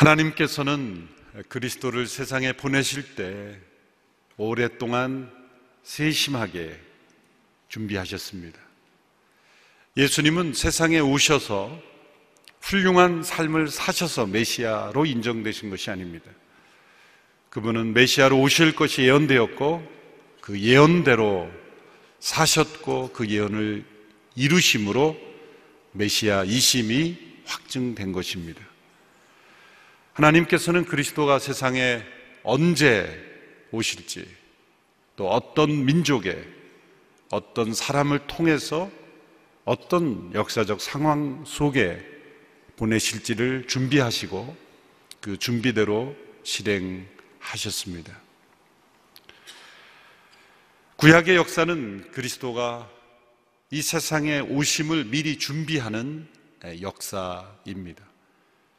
하나님께서는 그리스도를 세상에 보내실 때 오랫동안 세심하게 준비하셨습니다. 예수님은 세상에 오셔서 훌륭한 삶을 사셔서 메시아로 인정되신 것이 아닙니다. 그분은 메시아로 오실 것이 예언되었고 그 예언대로 사셨고 그 예언을 이루심으로 메시아 이심이 확증된 것입니다. 하나님께서는 그리스도가 세상에 언제 오실지 또 어떤 민족에 어떤 사람을 통해서 어떤 역사적 상황 속에 보내실지를 준비하시고 그 준비대로 실행하셨습니다. 구약의 역사는 그리스도가 이 세상에 오심을 미리 준비하는 역사입니다.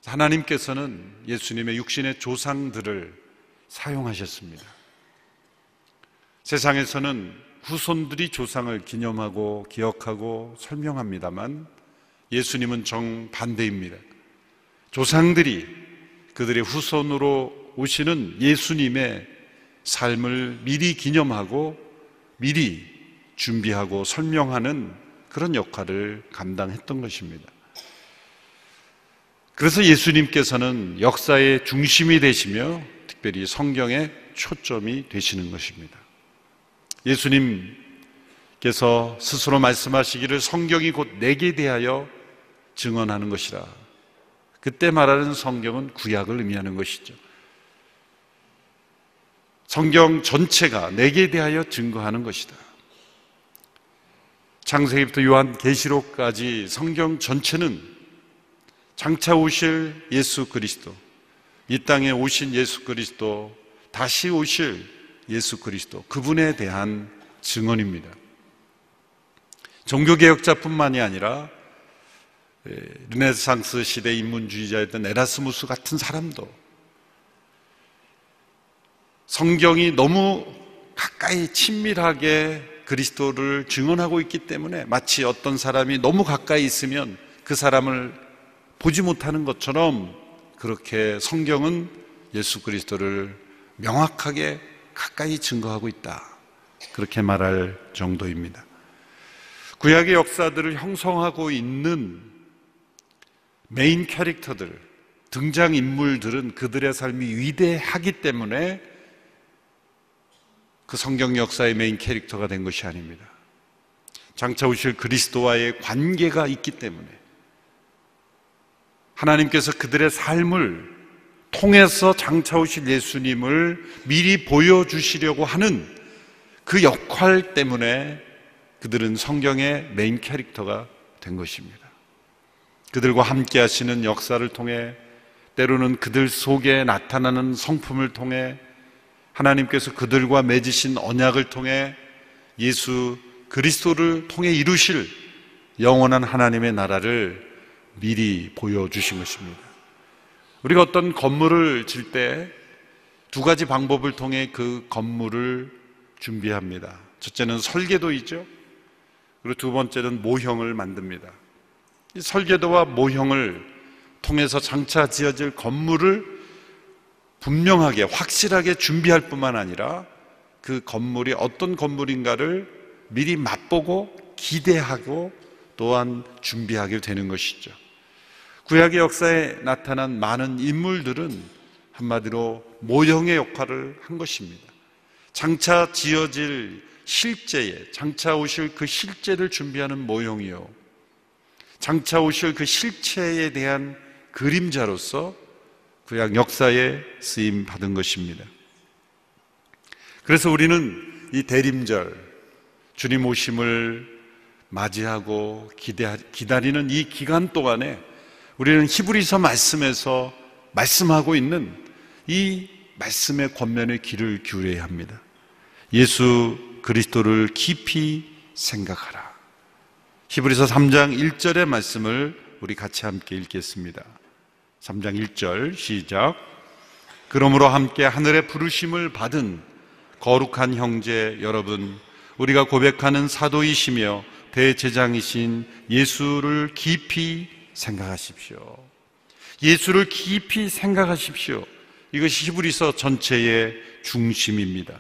하나님께서는 예수님의 육신의 조상들을 사용하셨습니다. 세상에서는 후손들이 조상을 기념하고 기억하고 설명합니다만 예수님은 정반대입니다. 조상들이 그들의 후손으로 오시는 예수님의 삶을 미리 기념하고 미리 준비하고 설명하는 그런 역할을 감당했던 것입니다. 그래서 예수님께서는 역사의 중심이 되시며 특별히 성경의 초점이 되시는 것입니다. 예수님께서 스스로 말씀하시기를 성경이 곧 내게 대하여 증언하는 것이라. 그때 말하는 성경은 구약을 의미하는 것이죠. 성경 전체가 내게 대하여 증거하는 것이다. 창세기부터 요한 계시록까지 성경 전체는 장차 오실 예수 그리스도, 이 땅에 오신 예수 그리스도, 다시 오실 예수 그리스도, 그분에 대한 증언입니다. 종교개혁자뿐만이 아니라 예, 르네상스 시대 인문주의자였던 에라스무스 같은 사람도 성경이 너무 가까이 친밀하게 그리스도를 증언하고 있기 때문에 마치 어떤 사람이 너무 가까이 있으면 그 사람을 보지 못하는 것처럼 그렇게 성경은 예수 그리스도를 명확하게 가까이 증거하고 있다. 그렇게 말할 정도입니다. 구약의 역사들을 형성하고 있는 메인 캐릭터들, 등장 인물들은 그들의 삶이 위대하기 때문에 그 성경 역사의 메인 캐릭터가 된 것이 아닙니다. 장차 오실 그리스도와의 관계가 있기 때문에 하나님께서 그들의 삶을 통해서 장차 오실 예수님을 미리 보여주시려고 하는 그 역할 때문에 그들은 성경의 메인 캐릭터가 된 것입니다. 그들과 함께 하시는 역사를 통해 때로는 그들 속에 나타나는 성품을 통해 하나님께서 그들과 맺으신 언약을 통해 예수 그리스도를 통해 이루실 영원한 하나님의 나라를 미리 보여주신 것입니다. 우리가 어떤 건물을 질 때 두 가지 방법을 통해 그 건물을 준비합니다. 첫째는 설계도이죠. 그리고 두 번째는 모형을 만듭니다. 설계도와 모형을 통해서 장차 지어질 건물을 분명하게 확실하게 준비할 뿐만 아니라 그 건물이 어떤 건물인가를 미리 맛보고 기대하고 또한 준비하게 되는 것이죠. 구약의 역사에 나타난 많은 인물들은 한마디로 모형의 역할을 한 것입니다. 장차 지어질 실제에, 장차 오실 그 실제를 준비하는 모형이요. 장차 오실 그 실체에 대한 그림자로서 구약 역사에 쓰임 받은 것입니다. 그래서 우리는 이 대림절, 주님 오심을 맞이하고 기대, 기다리는 이 기간 동안에 우리는 히브리서 말씀에서 말씀하고 있는 이 말씀의 권면의 귀를 기울여야 합니다. 예수 그리스도를 깊이 생각하라. 히브리서 3장 1절의 말씀을 우리 같이 함께 읽겠습니다. 3장 1절 시작. 그러므로 함께 하늘의 부르심을 받은 거룩한 형제 여러분, 우리가 고백하는 사도이시며 대제장이신 예수를 깊이 생각하십시오. 예수를 깊이 생각하십시오. 이것이 히브리서 전체의 중심입니다.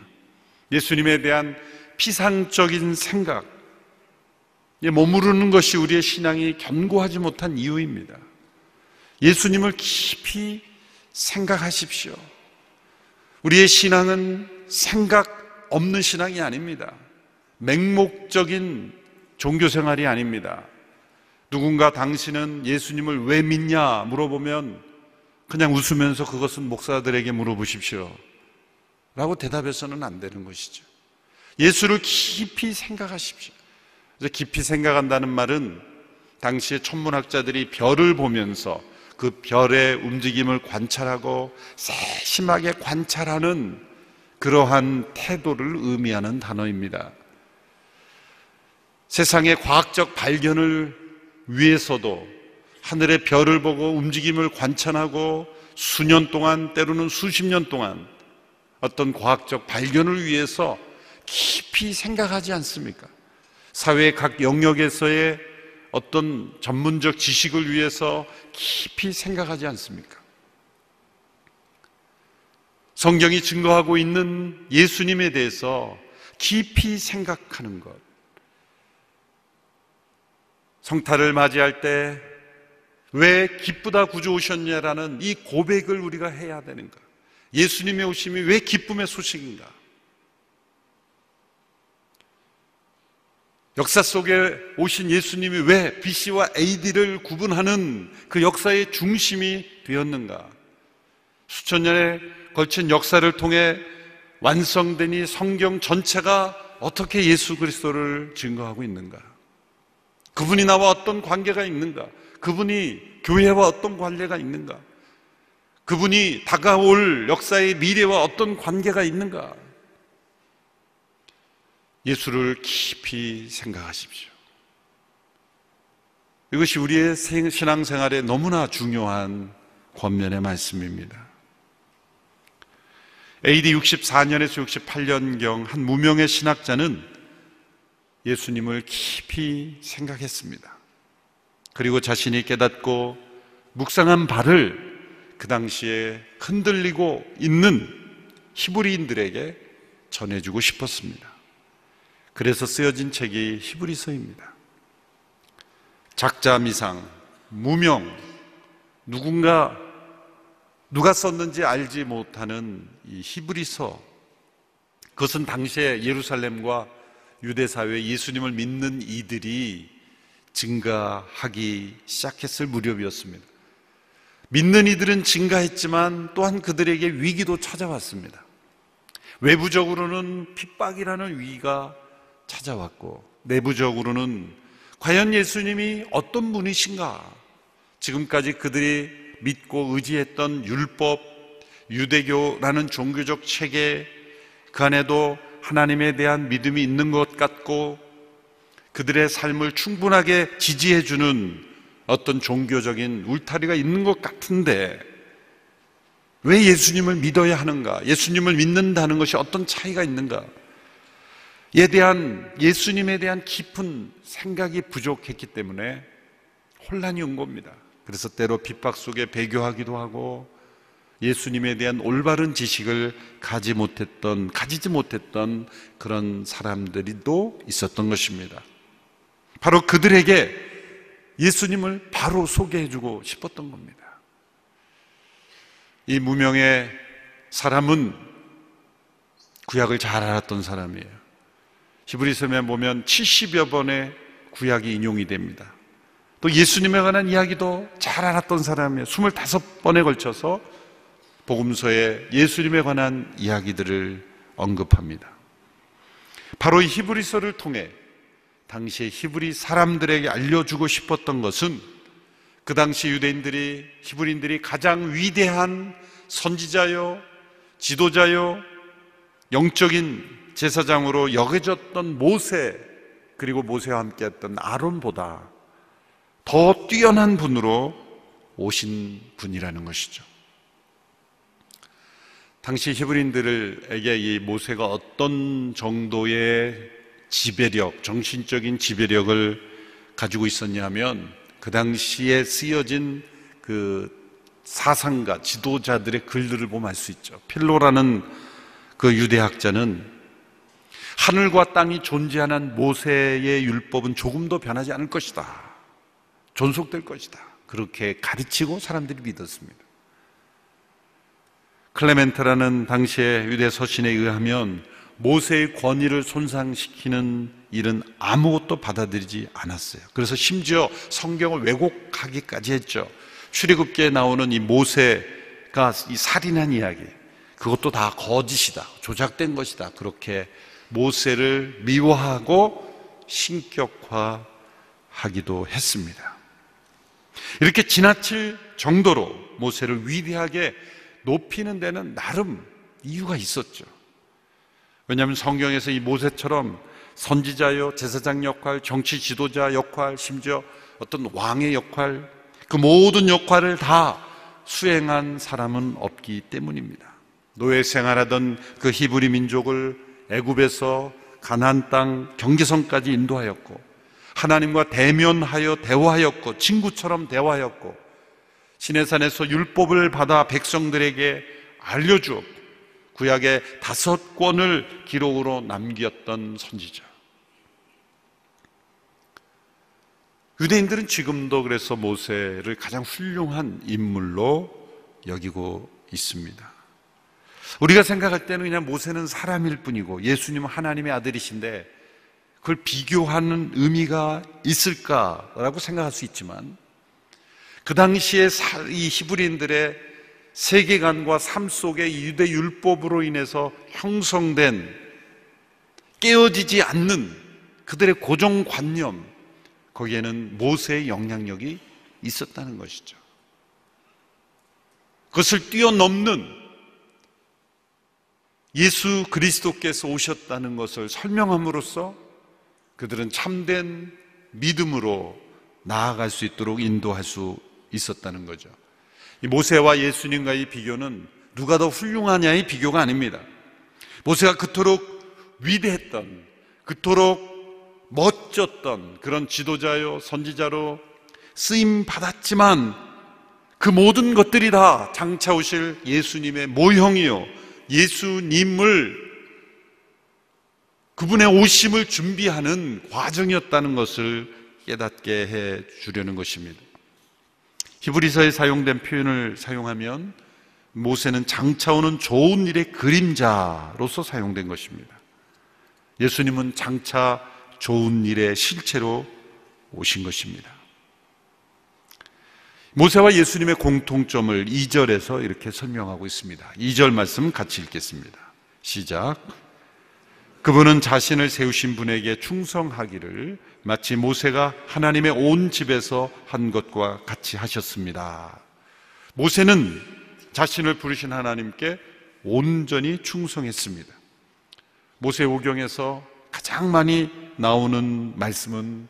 예수님에 대한 피상적인 생각, 머무르는 것이 우리의 신앙이 견고하지 못한 이유입니다. 예수님을 깊이 생각하십시오. 우리의 신앙은 생각 없는 신앙이 아닙니다. 맹목적인 종교 생활이 아닙니다. 누군가 당신은 예수님을 왜 믿냐 물어보면 그냥 웃으면서 그것은 목사들에게 물어보십시오. 라고 대답해서는 안 되는 것이죠. 예수를 깊이 생각하십시오. 깊이 생각한다는 말은 당시의 천문학자들이 별을 보면서 그 별의 움직임을 관찰하고 세심하게 관찰하는 그러한 태도를 의미하는 단어입니다. 세상의 과학적 발견을 위해서도 하늘의 별을 보고 움직임을 관찰하고 수년 동안 때로는 수십 년 동안 어떤 과학적 발견을 위해서 깊이 생각하지 않습니까? 사회의 각 영역에서의 어떤 전문적 지식을 위해서 깊이 생각하지 않습니까? 성경이 증거하고 있는 예수님에 대해서 깊이 생각하는 것. 성탄을 맞이할 때 왜 기쁘다 구주 오셨냐라는 이 고백을 우리가 해야 되는가? 예수님의 오심이 왜 기쁨의 소식인가? 역사 속에 오신 예수님이 왜 BC와 AD를 구분하는 그 역사의 중심이 되었는가? 수천 년에 걸친 역사를 통해 완성된 이 성경 전체가 어떻게 예수 그리스도를 증거하고 있는가? 그분이 나와 어떤 관계가 있는가? 그분이 교회와 어떤 관계가 있는가? 그분이 다가올 역사의 미래와 어떤 관계가 있는가? 예수를 깊이 생각하십시오. 이것이 우리의 신앙생활에 너무나 중요한 권면의 말씀입니다. AD 64년에서 68년경 한 무명의 신학자는 예수님을 깊이 생각했습니다. 그리고 자신이 깨닫고 묵상한 바를 그 당시에 흔들리고 있는 히브리인들에게 전해주고 싶었습니다. 그래서 쓰여진 책이 히브리서입니다. 작자 미상, 무명, 누군가 누가 썼는지 알지 못하는 이 히브리서. 그것은 당시에 예루살렘과 유대 사회에 예수님을 믿는 이들이 증가하기 시작했을 무렵이었습니다. 믿는 이들은 증가했지만 또한 그들에게 위기도 찾아왔습니다. 외부적으로는 핍박이라는 위기가 찾아왔고 내부적으로는 과연 예수님이 어떤 분이신가? 지금까지 그들이 믿고 의지했던 율법, 유대교라는 종교적 체계 그 안에도 하나님에 대한 믿음이 있는 것 같고 그들의 삶을 충분하게 지지해주는 어떤 종교적인 울타리가 있는 것 같은데 왜 예수님을 믿어야 하는가? 예수님을 믿는다는 것이 어떤 차이가 있는가? 에 대한 예수님에 대한 깊은 생각이 부족했기 때문에 혼란이 온 겁니다. 그래서 때로 핍박 속에 배교하기도 하고 예수님에 대한 올바른 지식을 가지 못했던 가지지 못했던 그런 사람들이도 있었던 것입니다. 바로 그들에게 예수님을 바로 소개해주고 싶었던 겁니다. 이 무명의 사람은 구약을 잘 알았던 사람이에요. 히브리서에 보면 70여 번의 구약이 인용이 됩니다. 또 예수님에 관한 이야기도 잘 알았던 사람이에요. 25번에 걸쳐서 복음서에 예수님에 관한 이야기들을 언급합니다. 바로 이 히브리서를 통해 당시에 히브리 사람들에게 알려주고 싶었던 것은 그 당시 유대인들이 히브리인들이 가장 위대한 선지자요, 지도자요, 영적인 제사장으로 여겨졌던 모세 그리고 모세와 함께했던 아론보다 더 뛰어난 분으로 오신 분이라는 것이죠. 당시 히브리인들에게 이 모세가 어떤 정도의 지배력, 정신적인 지배력을 가지고 있었냐면 그 당시에 쓰여진 그 사상가, 지도자들의 글들을 보면 알 수 있죠. 필로라는 그 유대학자는 하늘과 땅이 존재하는 모세의 율법은 조금도 변하지 않을 것이다. 존속될 것이다. 그렇게 가르치고 사람들이 믿었습니다. 클레멘트라는 당시의 유대 서신에 의하면 모세의 권위를 손상시키는 일은 아무것도 받아들이지 않았어요. 그래서 심지어 성경을 왜곡하기까지 했죠. 출애굽기에 나오는 이 모세가 이 살인한 이야기, 그것도 다 거짓이다. 조작된 것이다. 그렇게 모세를 미워하고 신격화하기도 했습니다. 이렇게 지나칠 정도로 모세를 위대하게 높이는 데는 나름 이유가 있었죠. 왜냐하면 성경에서 이 모세처럼 선지자요, 제사장 역할, 정치 지도자 역할, 심지어 어떤 왕의 역할, 그 모든 역할을 다 수행한 사람은 없기 때문입니다. 노예 생활하던 그 히브리 민족을 애굽에서 가나안 땅 경계선까지 인도하였고 하나님과 대면하여 대화하였고 친구처럼 대화하였고 시내산에서 율법을 받아 백성들에게 알려주었고 구약의 다섯 권을 기록으로 남겼던 선지자. 유대인들은 지금도 그래서 모세를 가장 훌륭한 인물로 여기고 있습니다. 우리가 생각할 때는 그냥 모세는 사람일 뿐이고 예수님은 하나님의 아들이신데 그걸 비교하는 의미가 있을까라고 생각할 수 있지만 그 당시에 이 히브리인들의 세계관과 삶 속의 유대 율법으로 인해서 형성된 깨어지지 않는 그들의 고정관념, 거기에는 모세의 영향력이 있었다는 것이죠. 그것을 뛰어넘는 예수 그리스도께서 오셨다는 것을 설명함으로써 그들은 참된 믿음으로 나아갈 수 있도록 인도할 수 있었다는 거죠. 이 모세와 예수님과의 비교는 누가 더 훌륭하냐의 비교가 아닙니다. 모세가 그토록 위대했던, 그토록 멋졌던 그런 지도자요, 선지자로 쓰임 받았지만 그 모든 것들이 다 장차 오실 예수님의 모형이요. 예수님을 그분의 오심을 준비하는 과정이었다는 것을 깨닫게 해 주려는 것입니다. 히브리서에 사용된 표현을 사용하면 모세는 장차 오는 좋은 일의 그림자로서 사용된 것입니다. 예수님은 장차 좋은 일의 실체로 오신 것입니다. 모세와 예수님의 공통점을 2절에서 이렇게 설명하고 있습니다. 2절 말씀 같이 읽겠습니다. 시작. 그분은 자신을 세우신 분에게 충성하기를 마치 모세가 하나님의 온 집에서 한 것과 같이 하셨습니다. 모세는 자신을 부르신 하나님께 온전히 충성했습니다. 모세 오경에서 가장 많이 나오는 말씀은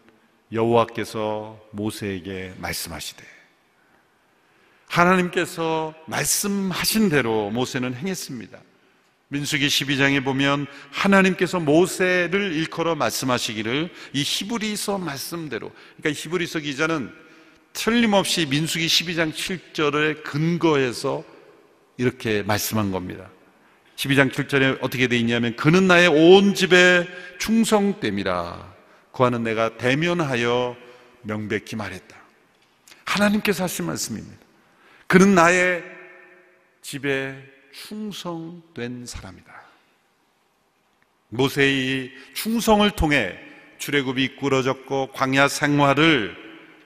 여호와께서 모세에게 말씀하시되 하나님께서 말씀하신 대로 모세는 행했습니다. 민수기 12장에 보면 하나님께서 모세를 일컬어 말씀하시기를 이 히브리서 말씀대로 그러니까 히브리서 기자는 틀림없이 민수기 12장 7절에 근거해서 이렇게 말씀한 겁니다. 12장 7절에 어떻게 되어 있냐면 그는 나의 온 집에 충성됨이라 그와는 내가 대면하여 명백히 말했다. 하나님께서 하신 말씀입니다. 그는 나의 집에 충성된 사람이다. 모세의 충성을 통해 출애굽이 이끌어졌고 광야 생활을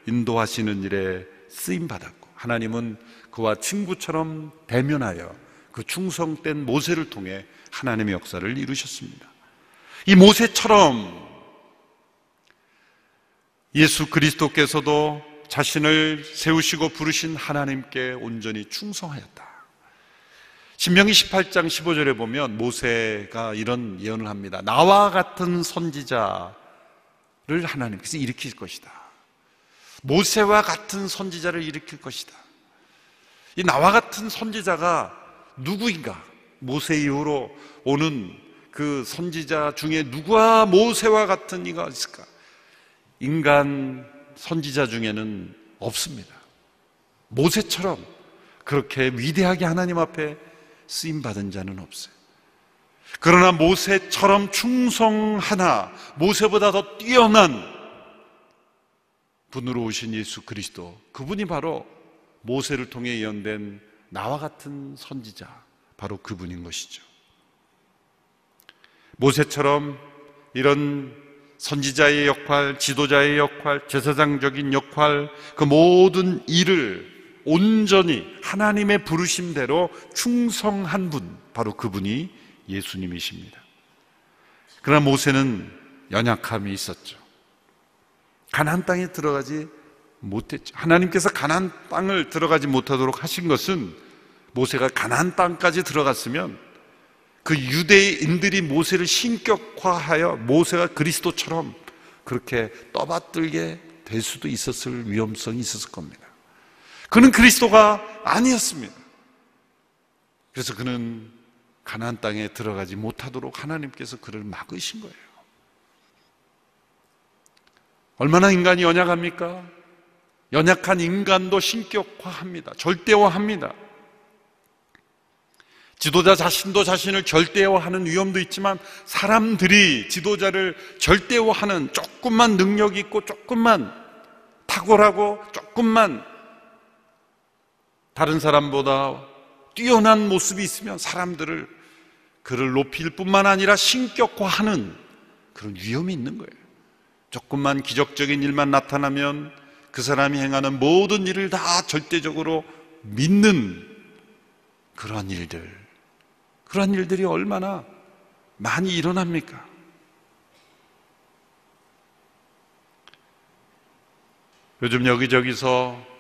인도하시는 일에 쓰임 받았고 하나님은 그와 친구처럼 대면하여 그 충성된 모세를 통해 하나님의 역사를 이루셨습니다. 이 모세처럼 예수 그리스도께서도 자신을 세우시고 부르신 하나님께 온전히 충성하였다. 신명기 18장 15절에 보면 모세가 이런 예언을 합니다. 나와 같은 선지자를 하나님께서 일으킬 것이다. 모세와 같은 선지자를 일으킬 것이다. 이 나와 같은 선지자가 누구인가? 모세 이후로 오는 그 선지자 중에 누가 모세와 같은 이가 있을까? 인간 선지자 중에는 없습니다. 모세처럼 그렇게 위대하게 하나님 앞에 쓰임 받은 자는 없어요. 그러나 모세처럼 충성하나 모세보다 더 뛰어난 분으로 오신 예수 그리스도 그분이 바로 모세를 통해 예언된 나와 같은 선지자 바로 그분인 것이죠. 모세처럼 이런 선지자의 역할, 지도자의 역할, 제사장적인 역할, 그 모든 일을 온전히 하나님의 부르심대로 충성한 분, 바로 그분이 예수님이십니다. 그러나 모세는 연약함이 있었죠. 가나안 땅에 들어가지 못했죠. 하나님께서 가나안 땅을 들어가지 못하도록 하신 것은 모세가 가나안 땅까지 들어갔으면 그 유대인들이 모세를 신격화하여 모세가 그리스도처럼 그렇게 떠받들게 될 수도 있었을 위험성이 있었을 겁니다. 그는 그리스도가 아니었습니다. 그래서 그는 가나안 땅에 들어가지 못하도록 하나님께서 그를 막으신 거예요. 얼마나 인간이 연약합니까? 연약한 인간도 신격화합니다. 절대화합니다. 지도자 자신도 자신을 절대화하는 위험도 있지만 사람들이 지도자를 절대화하는 조금만 능력 있고 조금만 탁월하고 조금만 다른 사람보다 뛰어난 모습이 있으면 사람들을 그를 높일 뿐만 아니라 신격화하는 그런 위험이 있는 거예요. 조금만 기적적인 일만 나타나면 그 사람이 행하는 모든 일을 다 절대적으로 믿는 그러한 일들. 그러한 일들이 얼마나 많이 일어납니까? 요즘 여기저기서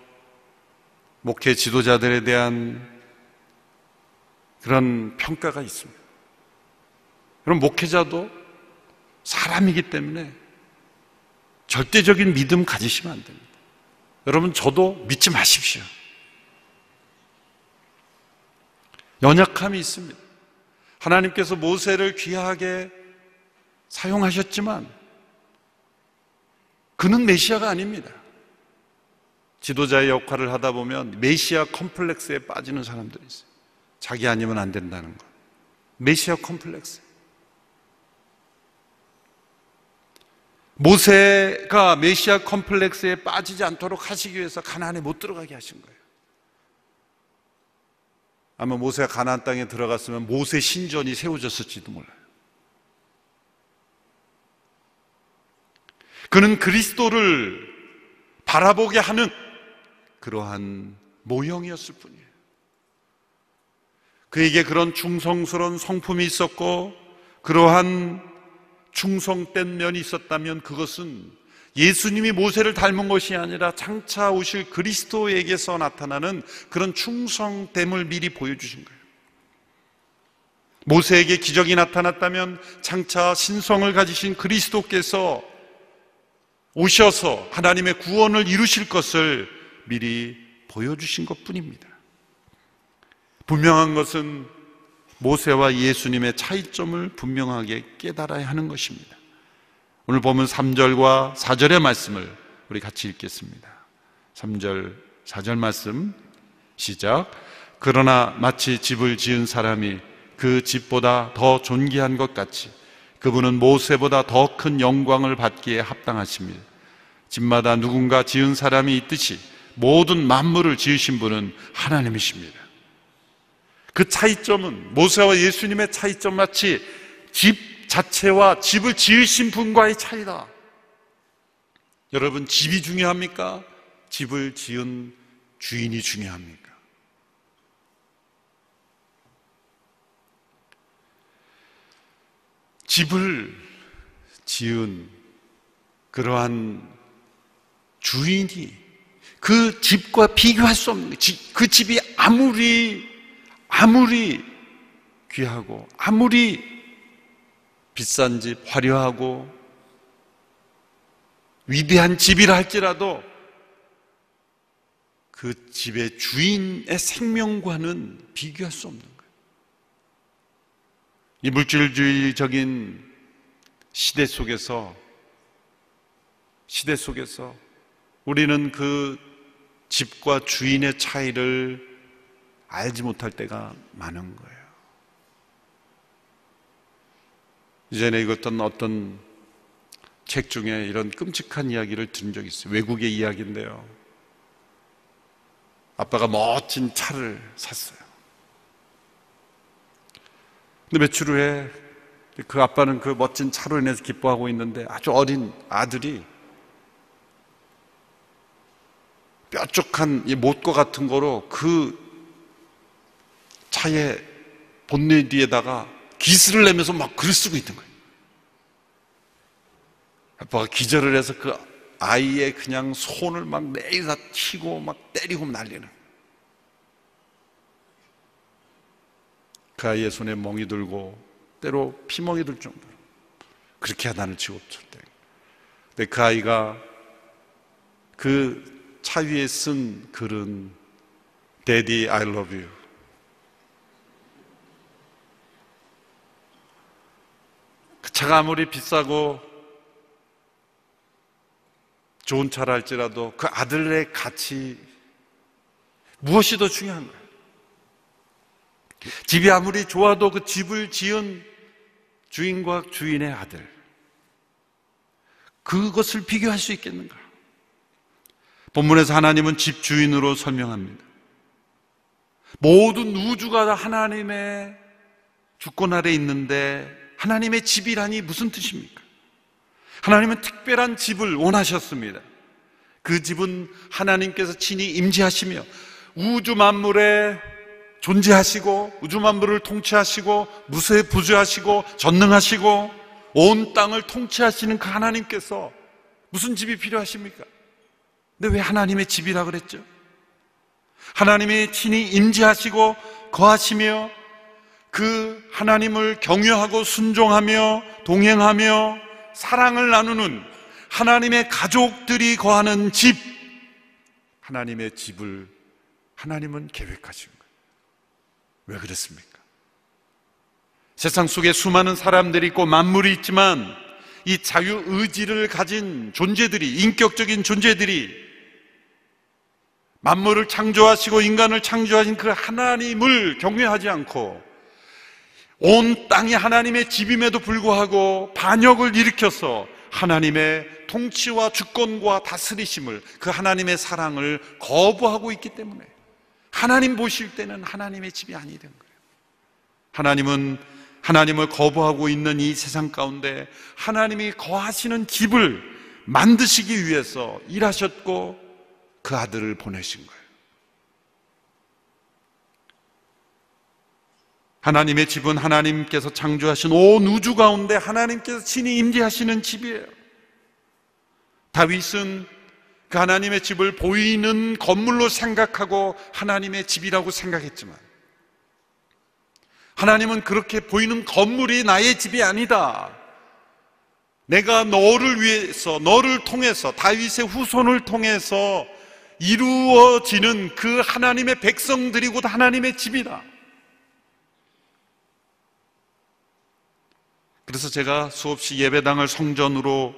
목회 지도자들에 대한 그런 평가가 있습니다. 그럼 목회자도 사람이기 때문에 절대적인 믿음 가지시면 안 됩니다. 여러분, 저도 믿지 마십시오. 연약함이 있습니다. 하나님께서 모세를 귀하게 사용하셨지만 그는 메시아가 아닙니다. 지도자의 역할을 하다 보면 메시아 컴플렉스에 빠지는 사람들이 있어요. 자기 아니면 안 된다는 것. 메시아 컴플렉스. 모세가 메시아 컴플렉스에 빠지지 않도록 하시기 위해서 가나안에 못 들어가게 하신 거예요. 아마 모세가 가나안 땅에 들어갔으면 모세 신전이 세워졌을지도 몰라요. 그는 그리스도를 바라보게 하는 그러한 모형이었을 뿐이에요. 그에게 그런 충성스러운 성품이 있었고 그러한 충성된 면이 있었다면 그것은 예수님이 모세를 닮은 것이 아니라 장차 오실 그리스도에게서 나타나는 그런 충성됨을 미리 보여주신 거예요. 모세에게 기적이 나타났다면 장차 신성을 가지신 그리스도께서 오셔서 하나님의 구원을 이루실 것을 미리 보여주신 것 뿐입니다. 분명한 것은 모세와 예수님의 차이점을 분명하게 깨달아야 하는 것입니다. 오늘 보면 3절과 4절의 말씀을 우리 같이 읽겠습니다. 3절, 4절 말씀 시작. 그러나 마치 집을 지은 사람이 그 집보다 더 존귀한 것 같이 그분은 모세보다 더 큰 영광을 받기에 합당하십니다. 집마다 누군가 지은 사람이 있듯이 모든 만물을 지으신 분은 하나님이십니다. 그 차이점은 모세와 예수님의 차이점 마치 집 자체와 집을 지으신 분과의 차이다. 여러분, 집이 중요합니까? 집을 지은 주인이 중요합니까? 집을 지은 그러한 주인이 그 집과 비교할 수 없는 그 집이 아무리 아무리 귀하고 아무리 비싼 집, 화려하고 위대한 집이라 할지라도 그 집의 주인의 생명과는 비교할 수 없는 거예요. 이 물질주의적인 시대 속에서 시대 속에서 우리는 그 집과 주인의 차이를 알지 못할 때가 많은 거예요. 이전에 읽었던 어떤 책 중에 이런 끔찍한 이야기를 들은 적이 있어요. 외국의 이야기인데요. 아빠가 멋진 차를 샀어요. 근데 며칠 후에 그 아빠는 그 멋진 차로 인해서 기뻐하고 있는데 아주 어린 아들이 뾰족한 이 못과 같은 거로 그 차의 본넷 뒤에다가 기스를 내면서 막 글을 쓰고 있는 거예요. 아빠가 기절을 해서 그 아이의 그냥 손을 막 내리다 치고 막 때리고 난리는. 그 아이의 손에 멍이 들고 때로 피멍이 들 정도로 그렇게 하나를 치고 쳤대. 근데 그 아이가 그 차 위에 쓴 글은 Daddy, I love you. 그 차가 아무리 비싸고 좋은 차라 할지라도 그 아들의 가치 무엇이 더 중요한 거예요? 집이 아무리 좋아도 그 집을 지은 주인과 주인의 아들 그것을 비교할 수 있겠는가? 본문에서 하나님은 집 주인으로 설명합니다. 모든 우주가 하나님의 주권 아래 있는데 하나님의 집이라니 무슨 뜻입니까? 하나님은 특별한 집을 원하셨습니다. 그 집은 하나님께서 친히 임재하시며 우주 만물에 존재하시고 우주 만물을 통치하시고 무쇠 부주하시고 전능하시고 온 땅을 통치하시는 그 하나님께서 무슨 집이 필요하십니까? 근데 왜 하나님의 집이라 그랬죠? 하나님이 친히 임재하시고 거하시며 그 하나님을 경유하고 순종하며 동행하며 사랑을 나누는 하나님의 가족들이 거하는 집, 하나님의 집을 하나님은 계획하신 거예요. 왜 그렇습니까? 세상 속에 수많은 사람들이 있고 만물이 있지만 이 자유 의지를 가진 존재들이, 인격적인 존재들이 만물을 창조하시고 인간을 창조하신 그 하나님을 경외하지 않고 온 땅이 하나님의 집임에도 불구하고 반역을 일으켜서 하나님의 통치와 주권과 다스리심을 그 하나님의 사랑을 거부하고 있기 때문에 하나님 보실 때는 하나님의 집이 아니 된 거예요. 하나님은 하나님을 거부하고 있는 이 세상 가운데 하나님이 거하시는 집을 만드시기 위해서 일하셨고 그 아들을 보내신 거예요. 하나님의 집은 하나님께서 창조하신 온 우주 가운데 하나님께서 친히 임재하시는 집이에요. 다윗은 그 하나님의 집을 보이는 건물로 생각하고 하나님의 집이라고 생각했지만 하나님은 그렇게 보이는 건물이 나의 집이 아니다. 내가 너를 위해서, 너를 통해서, 다윗의 후손을 통해서 이루어지는 그 하나님의 백성들이 곧 하나님의 집이다. 그래서 제가 수없이 예배당을 성전으로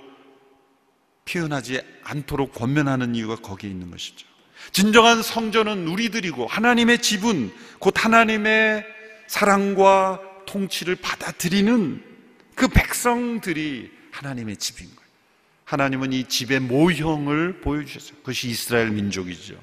표현하지 않도록 권면하는 이유가 거기에 있는 것이죠. 진정한 성전은 우리들이고 하나님의 집은 곧 하나님의 사랑과 통치를 받아들이는 그 백성들이 하나님의 집인 거예요. 하나님은 이 집의 모형을 보여주셨어요. 그것이 이스라엘 민족이죠.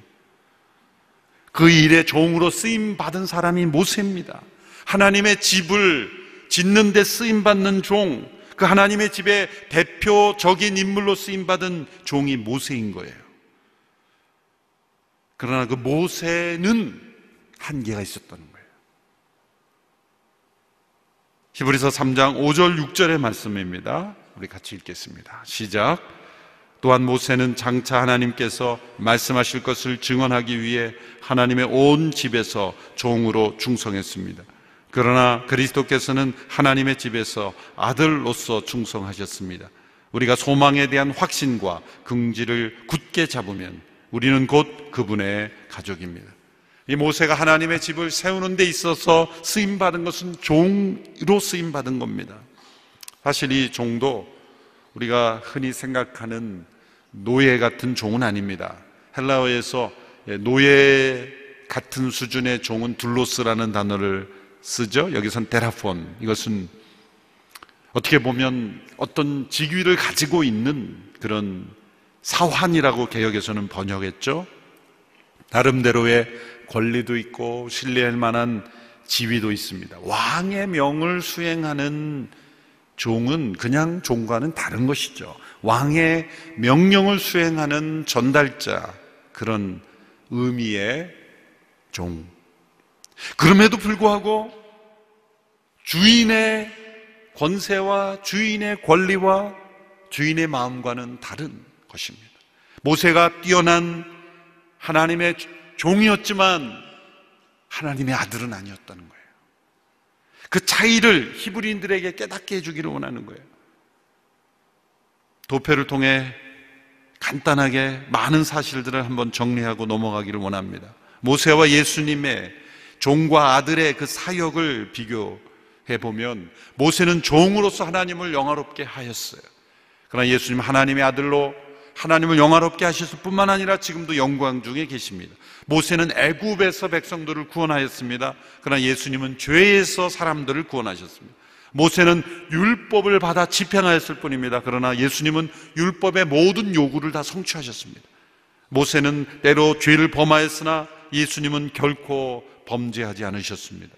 그 일에 종으로 쓰임 받은 사람이 모세입니다. 하나님의 집을 짓는 데 쓰임 받는 종, 그 하나님의 집에 대표적인 인물로 쓰임 받은 종이 모세인 거예요. 그러나 그 모세는 한계가 있었다는 거예요. 히브리서 3장 5절 6절의 말씀입니다. 우리 같이 읽겠습니다. 시작. 또한 모세는 장차 하나님께서 말씀하실 것을 증언하기 위해 하나님의 온 집에서 종으로 충성했습니다. 그러나 그리스도께서는 하나님의 집에서 아들로서 충성하셨습니다. 우리가 소망에 대한 확신과 긍지를 굳게 잡으면 우리는 곧 그분의 가족입니다. 이 모세가 하나님의 집을 세우는 데 있어서 쓰임 받은 것은 종으로 쓰임 받은 겁니다. 사실 이 종도 우리가 흔히 생각하는 노예 같은 종은 아닙니다. 헬라어에서 노예 같은 수준의 종은 둘로스라는 단어를 쓰죠. 여기선 테라폰. 이것은 어떻게 보면 어떤 직위를 가지고 있는 그런 사환이라고 개혁에서는 번역했죠. 나름대로의 권리도 있고 신뢰할 만한 지위도 있습니다. 왕의 명을 수행하는 종은 그냥 종과는 다른 것이죠. 왕의 명령을 수행하는 전달자, 그런 의미의 종. 그럼에도 불구하고 주인의 권세와 주인의 권리와 주인의 마음과는 다른 것입니다. 모세가 뛰어난 하나님의 종이었지만 하나님의 아들은 아니었다는 거예요. 그 차이를 히브리인들에게 깨닫게 해주기를 원하는 거예요. 도표를 통해 간단하게 많은 사실들을 한번 정리하고 넘어가기를 원합니다. 모세와 예수님의 종과 아들의 그 사역을 비교해 보면 모세는 종으로서 하나님을 영화롭게 하였어요. 그러나 예수님 하나님의 아들로 하나님을 영화롭게 하셨을 뿐만 아니라 지금도 영광 중에 계십니다. 모세는 애굽에서 백성들을 구원하였습니다. 그러나 예수님은 죄에서 사람들을 구원하셨습니다. 모세는 율법을 받아 집행하였을 뿐입니다. 그러나 예수님은 율법의 모든 요구를 다 성취하셨습니다. 모세는 때로 죄를 범하였으나 예수님은 결코 범죄하지 않으셨습니다.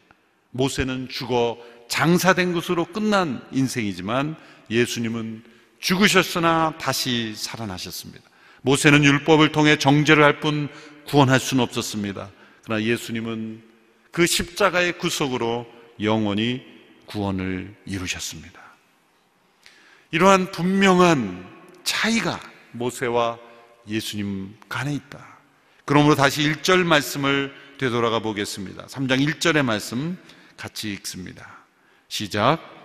모세는 죽어 장사된 것으로 끝난 인생이지만 예수님은 죽으셨으나 다시 살아나셨습니다. 모세는 율법을 통해 정죄를 할 뿐 구원할 수는 없었습니다. 그러나 예수님은 그 십자가의 구속으로 영원히 구원을 이루셨습니다. 이러한 분명한 차이가 모세와 예수님 간에 있다. 그러므로 다시 1절 말씀을 되돌아가 보겠습니다. 3장 1절의 말씀 같이 읽습니다. 시작.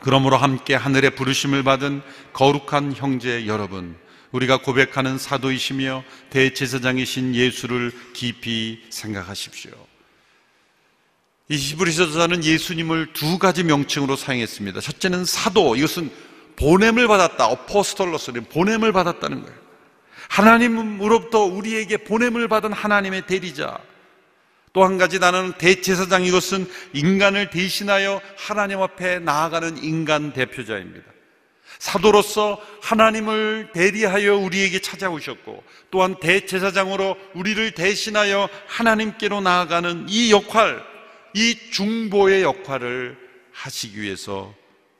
그러므로 함께 하늘의 부르심을 받은 거룩한 형제 여러분, 우리가 고백하는 사도이시며 대제사장이신 예수를 깊이 생각하십시오. 이 히브리서자는 예수님을 두 가지 명칭으로 사용했습니다. 첫째는 사도, 이것은 보냄을 받았다. 어포스톨로스는 보냄을 받았다는 거예요. 하나님으로부터 우리에게 보냄을 받은 하나님의 대리자. 또 한 가지 나는 대제사장 이것은 인간을 대신하여 하나님 앞에 나아가는 인간 대표자입니다. 사도로서 하나님을 대리하여 우리에게 찾아오셨고 또한 대제사장으로 우리를 대신하여 하나님께로 나아가는 이 역할, 이 중보의 역할을 하시기 위해서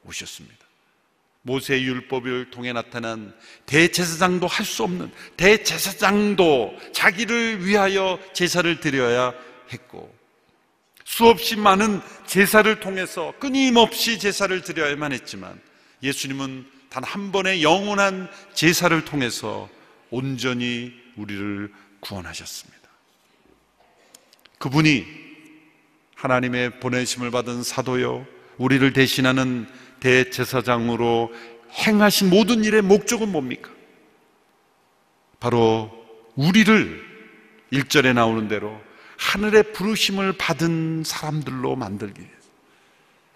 오셨습니다. 모세의 율법을 통해 나타난 대제사장도 할 수 없는 대제사장도 자기를 위하여 제사를 드려야 했고 수없이 많은 제사를 통해서 끊임없이 제사를 드려야만 했지만 예수님은 단 한 번의 영원한 제사를 통해서 온전히 우리를 구원하셨습니다. 그분이 하나님의 보내심을 받은 사도요, 우리를 대신하는 대제사장으로 행하신 모든 일의 목적은 뭡니까? 바로 우리를 일절에 나오는 대로 하늘의 부르심을 받은 사람들로 만들기 위해서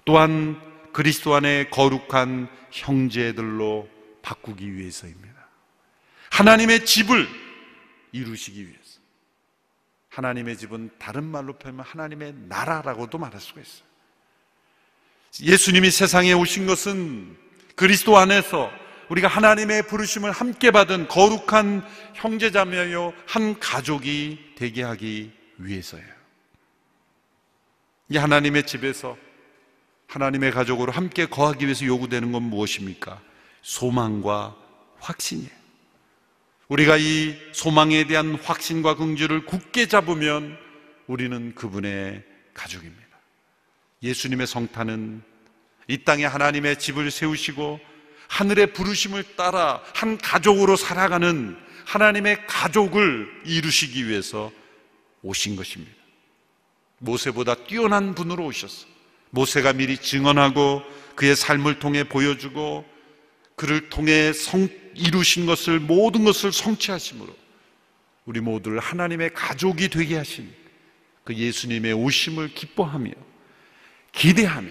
또한 그리스도 안에 거룩한 형제들로 바꾸기 위해서입니다. 하나님의 집을 이루시기 위해서. 하나님의 집은 다른 말로 표현하면 하나님의 나라라고도 말할 수가 있어요. 예수님이 세상에 오신 것은 그리스도 안에서 우리가 하나님의 부르심을 함께 받은 거룩한 형제자매요 한 가족이 되게 하기 위해서예요. 이 하나님의 집에서 하나님의 가족으로 함께 거하기 위해서 요구되는 건 무엇입니까? 소망과 확신이에요. 우리가 이 소망에 대한 확신과 긍지를 굳게 잡으면 우리는 그분의 가족입니다. 예수님의 성탄은 이 땅에 하나님의 집을 세우시고 하늘의 부르심을 따라 한 가족으로 살아가는 하나님의 가족을 이루시기 위해서 오신 것입니다. 모세보다 뛰어난 분으로 오셨어. 모세가 미리 증언하고 그의 삶을 통해 보여주고 그를 통해 성, 이루신 것을 모든 것을 성취하심으로 우리 모두를 하나님의 가족이 되게 하신 그 예수님의 오심을 기뻐하며 기대하며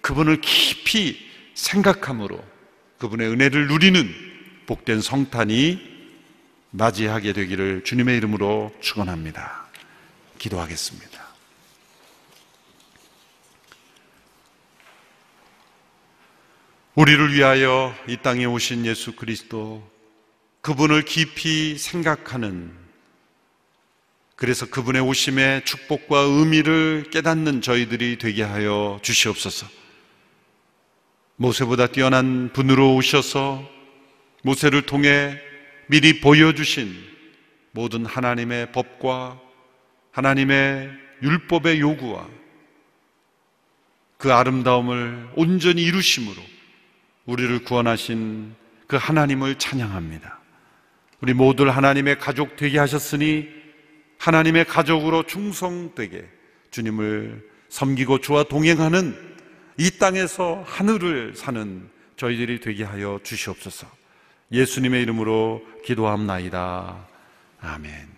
그분을 깊이 생각함으로 그분의 은혜를 누리는 복된 성탄이 맞이하게 되기를 주님의 이름으로 축원합니다. 기도하겠습니다. 우리를 위하여 이 땅에 오신 예수 그리스도, 그분을 깊이 생각하는, 그래서 그분의 오심의 축복과 의미를 깨닫는 저희들이 되게 하여 주시옵소서. 모세보다 뛰어난 분으로 오셔서 모세를 통해 미리 보여주신 모든 하나님의 법과 하나님의 율법의 요구와 그 아름다움을 온전히 이루심으로 우리를 구원하신 그 하나님을 찬양합니다. 우리 모두 하나님의 가족 되게 하셨으니 하나님의 가족으로 충성되게 주님을 섬기고 주와 동행하는 이 땅에서 하늘을 사는 저희들이 되게 하여 주시옵소서. 예수님의 이름으로 기도함나이다. 아멘.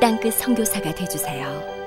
땅끝 성교사가 되주세요